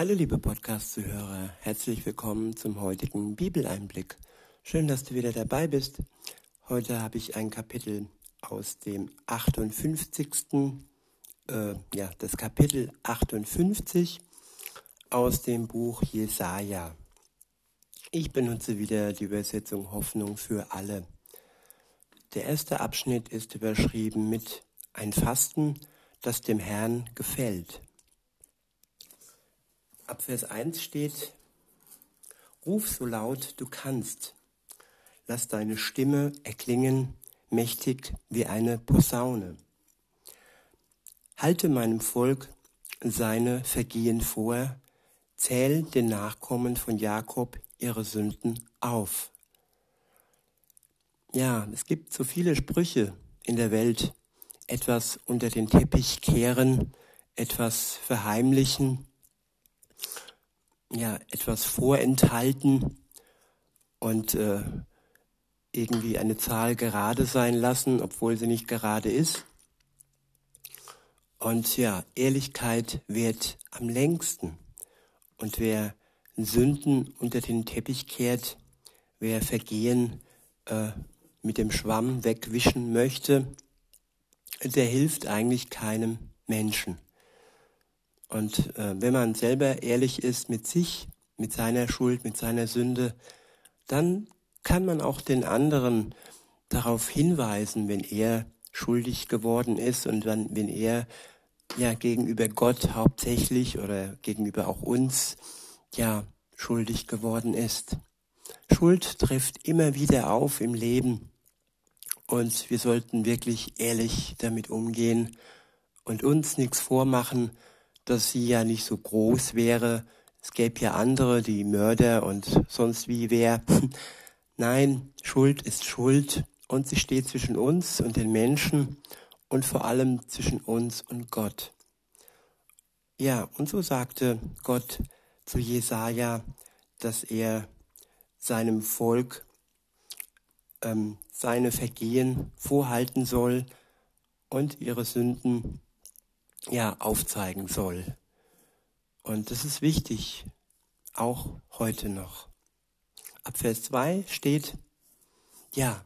Hallo liebe Podcast-Zuhörer, herzlich willkommen zum heutigen Bibeleinblick. Schön, dass du wieder dabei bist. Heute habe ich ein Kapitel aus dem 58. Äh, ja, das Kapitel 58 aus dem Buch Jesaja. Ich benutze wieder die Übersetzung Hoffnung für alle. Der erste Abschnitt ist überschrieben mit ein Fasten, das dem Herrn gefällt. Ab Vers 1 steht, Ruf so laut du kannst, lass deine Stimme erklingen, mächtig wie eine Posaune. Halte meinem Volk seine Vergehen vor, zähl den Nachkommen von Jakob ihre Sünden auf. Ja, es gibt so viele Sprüche in der Welt, etwas unter den Teppich kehren, etwas verheimlichen, ja, etwas vorenthalten und äh, irgendwie eine Zahl gerade sein lassen, obwohl sie nicht gerade ist. Und ja, Ehrlichkeit wird am längsten. Und wer Sünden unter den Teppich kehrt, wer Vergehen äh, mit dem Schwamm wegwischen möchte, der hilft eigentlich keinem Menschen. Und äh, wenn man selber ehrlich ist mit sich, mit seiner Schuld, mit seiner Sünde, dann kann man auch den anderen darauf hinweisen, wenn er schuldig geworden ist und wenn, wenn er ja gegenüber Gott hauptsächlich oder gegenüber auch uns ja schuldig geworden ist. Schuld trifft immer wieder auf im Leben und wir sollten wirklich ehrlich damit umgehen und uns nichts vormachen, dass sie ja nicht so groß wäre. Es gäbe ja andere, die Mörder und sonst wie wer. Nein, Schuld ist Schuld und sie steht zwischen uns und den Menschen und vor allem zwischen uns und Gott. Ja, und so sagte Gott zu Jesaja, dass er seinem Volk ähm, seine Vergehen vorhalten soll und ihre Sünden ja, aufzeigen soll. Und das ist wichtig, auch heute noch. Ab Vers 2 steht, ja,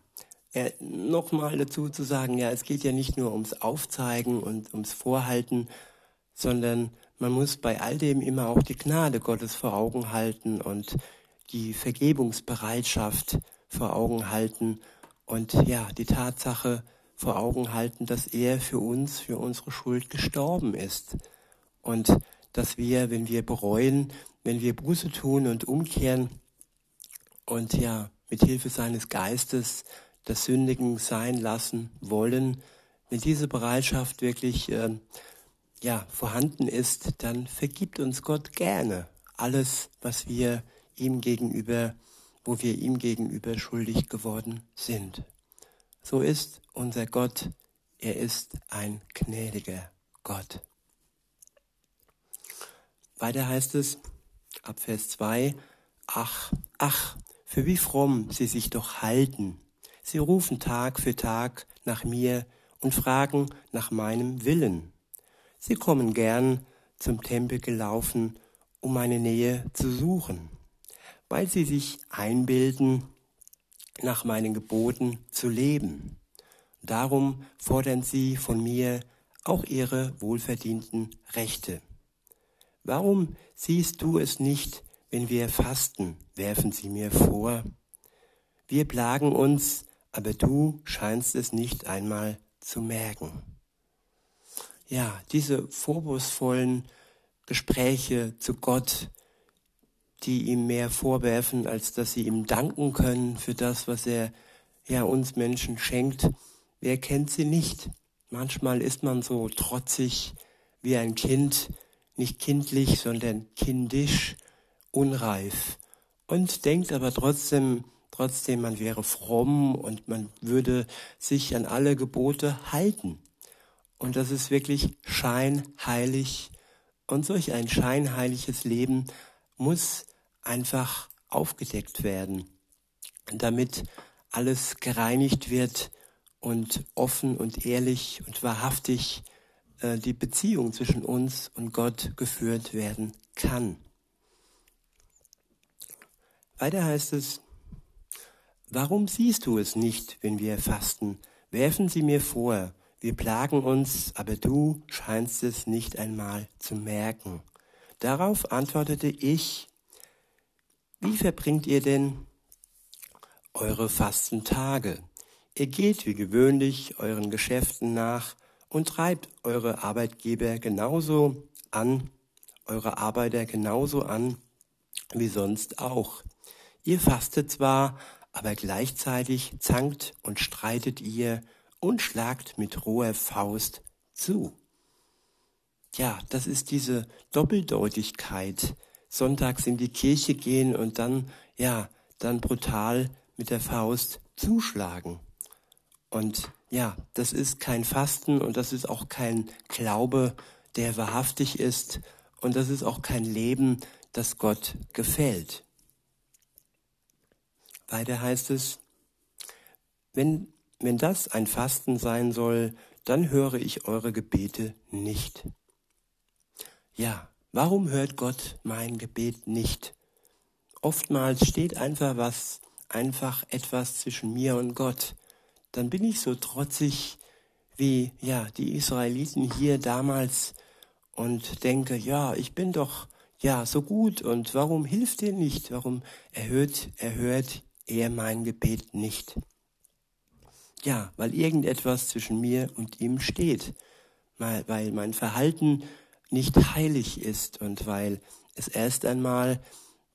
äh, nochmal dazu zu sagen, ja, es geht ja nicht nur ums Aufzeigen und ums Vorhalten, sondern man muss bei all dem immer auch die Gnade Gottes vor Augen halten und die Vergebungsbereitschaft vor Augen halten und ja, die Tatsache, vor Augen halten, dass er für uns, für unsere Schuld gestorben ist. Und dass wir, wenn wir bereuen, wenn wir Buße tun und umkehren und ja, mit Hilfe seines Geistes das Sündigen sein lassen wollen, wenn diese Bereitschaft wirklich äh, ja, vorhanden ist, dann vergibt uns Gott gerne alles, was wir ihm gegenüber, wo wir ihm gegenüber schuldig geworden sind. So ist unser Gott, er ist ein gnädiger Gott. Weiter heißt es ab Vers 2, ach, ach, für wie fromm sie sich doch halten. Sie rufen Tag für Tag nach mir und fragen nach meinem Willen. Sie kommen gern zum Tempel gelaufen, um meine Nähe zu suchen, weil sie sich einbilden, nach meinen Geboten zu leben. Darum fordern sie von mir auch ihre wohlverdienten Rechte. Warum siehst du es nicht, wenn wir fasten, werfen sie mir vor. Wir plagen uns, aber du scheinst es nicht einmal zu merken. Ja, diese vorwurfsvollen Gespräche zu Gott, die ihm mehr vorwerfen, als dass sie ihm danken können für das, was er ja uns Menschen schenkt. Wer kennt sie nicht? Manchmal ist man so trotzig wie ein Kind, nicht kindlich, sondern kindisch, unreif und denkt aber trotzdem, trotzdem, man wäre fromm und man würde sich an alle Gebote halten. Und das ist wirklich scheinheilig. Und solch ein scheinheiliges Leben muss einfach aufgedeckt werden, damit alles gereinigt wird und offen und ehrlich und wahrhaftig äh, die Beziehung zwischen uns und Gott geführt werden kann. Weiter heißt es, warum siehst du es nicht, wenn wir fasten? Werfen sie mir vor, wir plagen uns, aber du scheinst es nicht einmal zu merken. Darauf antwortete ich, wie verbringt ihr denn eure Fastentage? Ihr geht wie gewöhnlich euren Geschäften nach und treibt eure Arbeitgeber genauso an, eure Arbeiter genauso an wie sonst auch. Ihr fastet zwar, aber gleichzeitig zankt und streitet ihr und schlagt mit roher Faust zu. Ja, das ist diese Doppeldeutigkeit. Sonntags in die Kirche gehen und dann, ja, dann brutal mit der Faust zuschlagen. Und ja, das ist kein Fasten und das ist auch kein Glaube, der wahrhaftig ist und das ist auch kein Leben, das Gott gefällt. Weiter heißt es, wenn, wenn das ein Fasten sein soll, dann höre ich eure Gebete nicht. Ja, warum hört Gott mein Gebet nicht? Oftmals steht einfach was, einfach etwas zwischen mir und Gott. Dann bin ich so trotzig wie, ja, die Israeliten hier damals und denke, ja, ich bin doch, ja, so gut und warum hilft ihr nicht? Warum erhört, erhört er mein Gebet nicht. Ja, weil irgendetwas zwischen mir und ihm steht, weil mein Verhalten nicht heilig ist und weil es erst einmal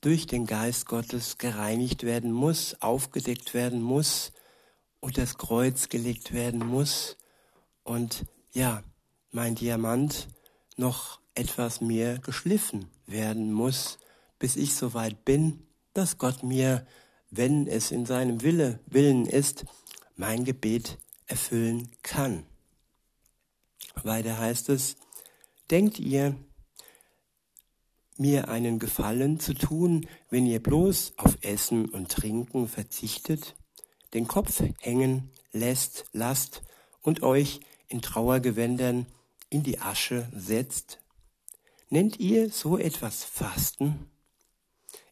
durch den Geist Gottes gereinigt werden muss, aufgedeckt werden muss und das Kreuz gelegt werden muss und ja, mein Diamant noch etwas mehr geschliffen werden muss, bis ich so weit bin, dass Gott mir wenn es in seinem Wille, Willen ist, mein Gebet erfüllen kann. Weiter heißt es, denkt ihr, mir einen Gefallen zu tun, wenn ihr bloß auf Essen und Trinken verzichtet, den Kopf hängen lässt, lasst und euch in Trauergewändern in die Asche setzt? Nennt ihr so etwas Fasten?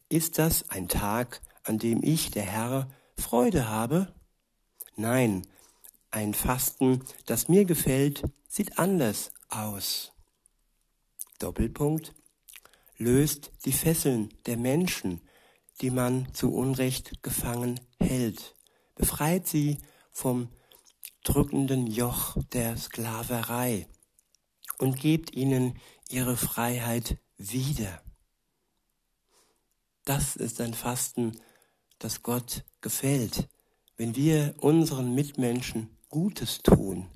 Ist das ein Tag, an dem ich, der Herr, Freude habe? Nein, ein Fasten, das mir gefällt, sieht anders aus. Doppelpunkt. Löst die Fesseln der Menschen, die man zu Unrecht gefangen hält. Befreit sie vom drückenden Joch der Sklaverei und gebt ihnen ihre Freiheit wieder. Das ist ein Fasten, das Gott gefällt, wenn wir unseren Mitmenschen Gutes tun,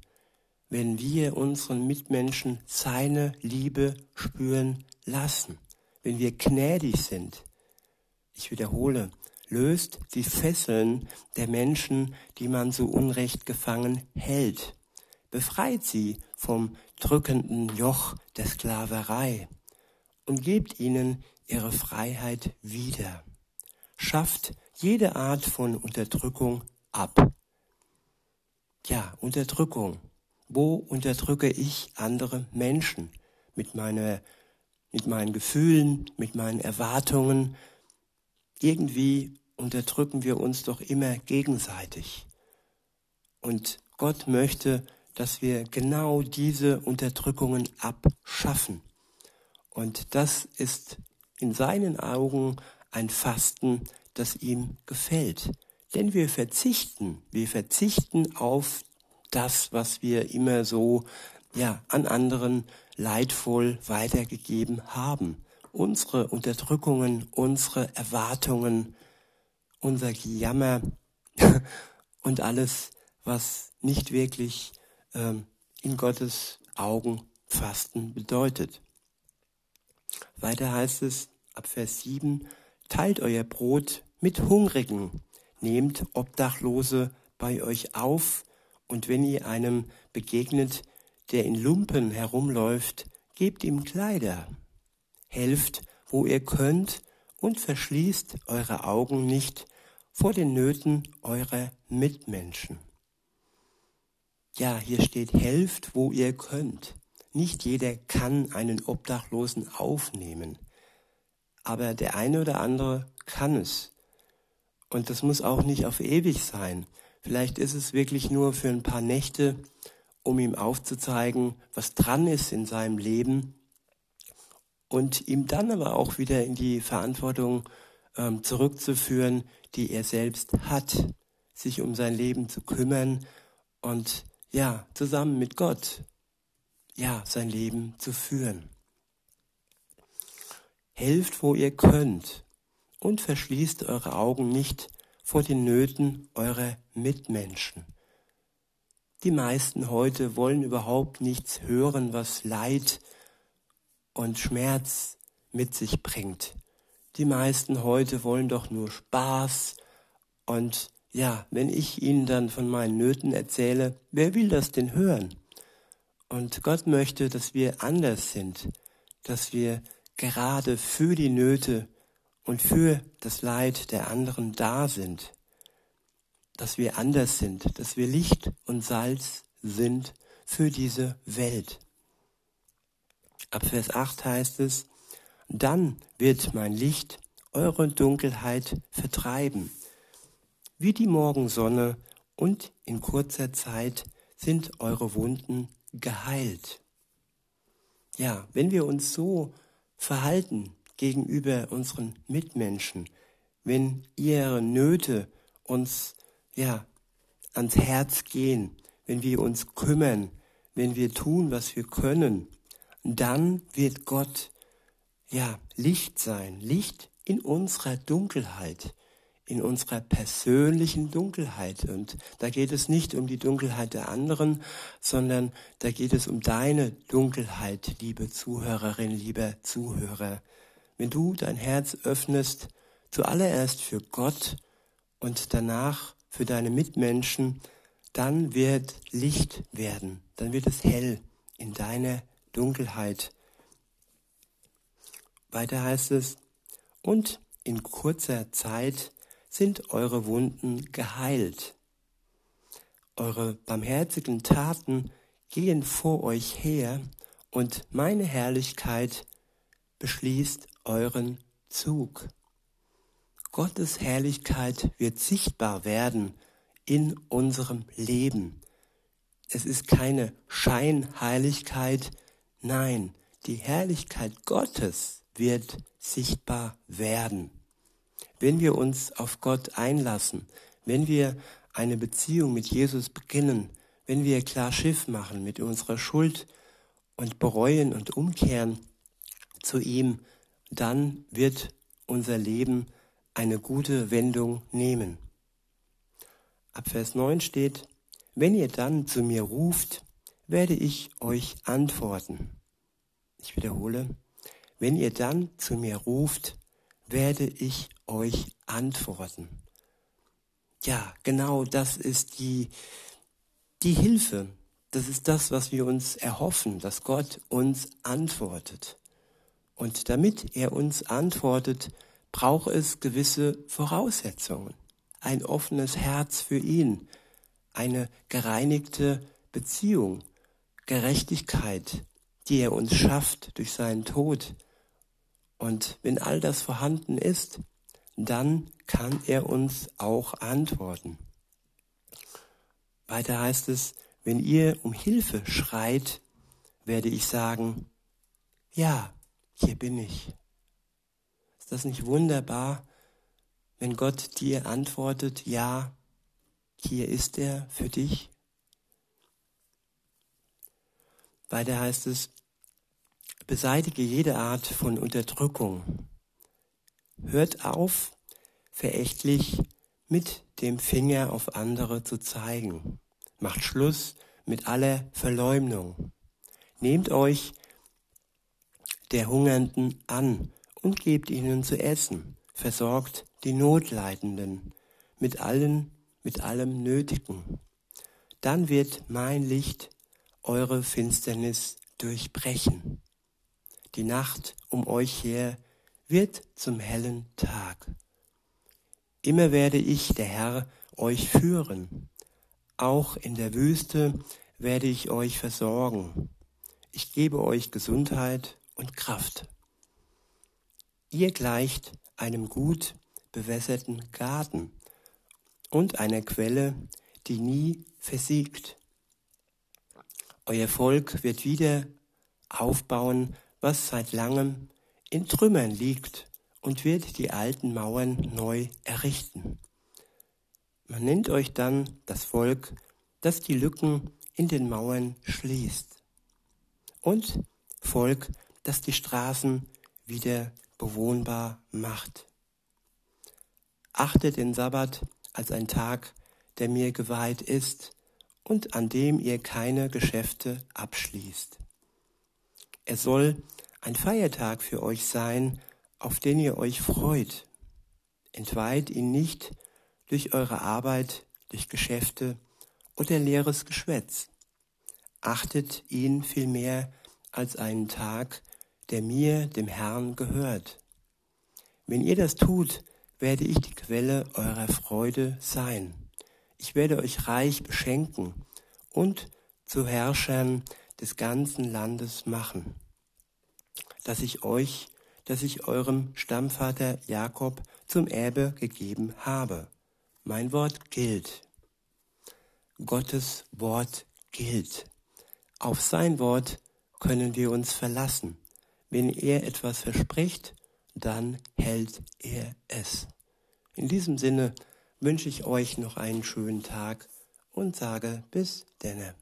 wenn wir unseren Mitmenschen seine Liebe spüren lassen, wenn wir gnädig sind. Ich wiederhole, löst die Fesseln der Menschen, die man so unrecht gefangen hält. Befreit sie vom drückenden Joch der Sklaverei und gebt ihnen ihre Freiheit wieder. Schafft jede Art von Unterdrückung ab. Ja, Unterdrückung. Wo unterdrücke ich andere Menschen mit meiner, mit meinen Gefühlen, mit meinen Erwartungen? Irgendwie unterdrücken wir uns doch immer gegenseitig. Und Gott möchte, dass wir genau diese Unterdrückungen abschaffen. Und das ist in seinen Augen ein Fasten, das ihm gefällt. Denn wir verzichten, wir verzichten auf das, was wir immer so ja, an anderen leidvoll weitergegeben haben. Unsere Unterdrückungen, unsere Erwartungen, unser Gejammer und alles, was nicht wirklich ähm, in Gottes Augen Fasten bedeutet. Weiter heißt es ab Vers 7, Teilt euer Brot mit Hungrigen, nehmt Obdachlose bei euch auf, und wenn ihr einem begegnet, der in Lumpen herumläuft, gebt ihm Kleider. Helft, wo ihr könnt, und verschließt eure Augen nicht vor den Nöten eurer Mitmenschen. Ja, hier steht, helft, wo ihr könnt. nicht jeder kann einen Obdachlosen aufnehmen, aber der eine oder andere kann es. Und das muss auch nicht auf ewig sein. Vielleicht ist es wirklich nur für ein paar Nächte, um ihm aufzuzeigen, was dran ist in seinem Leben und ihm dann aber auch wieder in die Verantwortung ähm, zurückzuführen, die er selbst hat, sich um sein Leben zu kümmern und ja, zusammen mit Gott, ja, sein Leben zu führen. Helft, wo ihr könnt und verschließt eure Augen nicht vor den Nöten eurer Mitmenschen. Die meisten heute wollen überhaupt nichts hören, was Leid und Schmerz mit sich bringt. Die meisten heute wollen doch nur Spaß und ja, wenn ich ihnen dann von meinen Nöten erzähle, wer will das denn hören? Und Gott möchte, dass wir anders sind, dass wir gerade für die Nöte und für das Leid der anderen da sind, dass wir anders sind, dass wir Licht und Salz sind für diese Welt. Ab Vers 8 heißt es, dann wird mein Licht eure Dunkelheit vertreiben wie die Morgensonne, und in kurzer Zeit sind eure Wunden geheilt. Ja, wenn wir uns so verhalten gegenüber unseren Mitmenschen, wenn ihre Nöte uns ja ans Herz gehen, wenn wir uns kümmern, wenn wir tun, was wir können, dann wird Gott ja Licht sein, Licht in unserer Dunkelheit in unserer persönlichen Dunkelheit. Und da geht es nicht um die Dunkelheit der anderen, sondern da geht es um deine Dunkelheit, liebe Zuhörerin, lieber Zuhörer. Wenn du dein Herz öffnest, zuallererst für Gott und danach für deine Mitmenschen, dann wird Licht werden, dann wird es hell in deiner Dunkelheit. Weiter heißt es, und in kurzer Zeit sind eure Wunden geheilt. Eure barmherzigen Taten gehen vor euch her und meine Herrlichkeit beschließt euren Zug. Gottes Herrlichkeit wird sichtbar werden in unserem Leben. Es ist keine Scheinheiligkeit, nein, die Herrlichkeit Gottes wird sichtbar werden wenn wir uns auf Gott einlassen, wenn wir eine Beziehung mit Jesus beginnen, wenn wir klar Schiff machen mit unserer Schuld und bereuen und umkehren zu ihm, dann wird unser Leben eine gute Wendung nehmen. Ab Vers 9 steht, wenn ihr dann zu mir ruft, werde ich euch antworten. Ich wiederhole, wenn ihr dann zu mir ruft, werde ich euch antworten. Ja, genau das ist die, die Hilfe. Das ist das, was wir uns erhoffen, dass Gott uns antwortet. Und damit er uns antwortet, braucht es gewisse Voraussetzungen. Ein offenes Herz für ihn, eine gereinigte Beziehung, Gerechtigkeit, die er uns schafft durch seinen Tod. Und wenn all das vorhanden ist, dann kann er uns auch antworten. Weiter heißt es, wenn ihr um Hilfe schreit, werde ich sagen, ja, hier bin ich. Ist das nicht wunderbar, wenn Gott dir antwortet, ja, hier ist er für dich? Weiter heißt es, beseitige jede Art von Unterdrückung Hört auf, verächtlich mit dem Finger auf andere zu zeigen. Macht Schluss mit aller Verleumdung. Nehmt euch der Hungernden an und gebt ihnen zu essen. Versorgt die Notleidenden mit allen, mit allem Nötigen. Dann wird mein Licht eure Finsternis durchbrechen. Die Nacht um euch her wird zum hellen Tag. Immer werde ich, der Herr, euch führen. Auch in der Wüste werde ich euch versorgen. ich gebe euch Gesundheit und Kraft. Ihr gleicht einem gut bewässerten Garten und einer Quelle, die nie versiegt. Euer Volk wird wieder aufbauen, was seit langem in Trümmern liegt und wird die alten Mauern neu errichten. Man nennt euch dann das Volk, das die Lücken in den Mauern schließt. Und Volk, das die Straßen wieder bewohnbar macht. Achtet den Sabbat als ein Tag, der mir geweiht ist und an dem ihr keine Geschäfte abschließt. Er soll ein Feiertag für euch sein, auf den ihr euch freut. Entweiht ihn nicht durch eure Arbeit, durch Geschäfte oder leeres Geschwätz. Achtet ihn vielmehr als einen Tag, der mir, dem Herrn, gehört. Wenn ihr das tut, werde ich die Quelle eurer Freude sein. Ich werde euch reich beschenken und zu Herrschern des ganzen Landes machen, dass ich euch das ich eurem Stammvater Jakob zum Erbe gegeben habe. Mein Wort gilt. Gottes Wort gilt. Auf sein Wort können wir uns verlassen. Wenn er etwas verspricht, dann hält er es. In diesem Sinne wünsche ich euch noch einen schönen Tag und sage bis denne.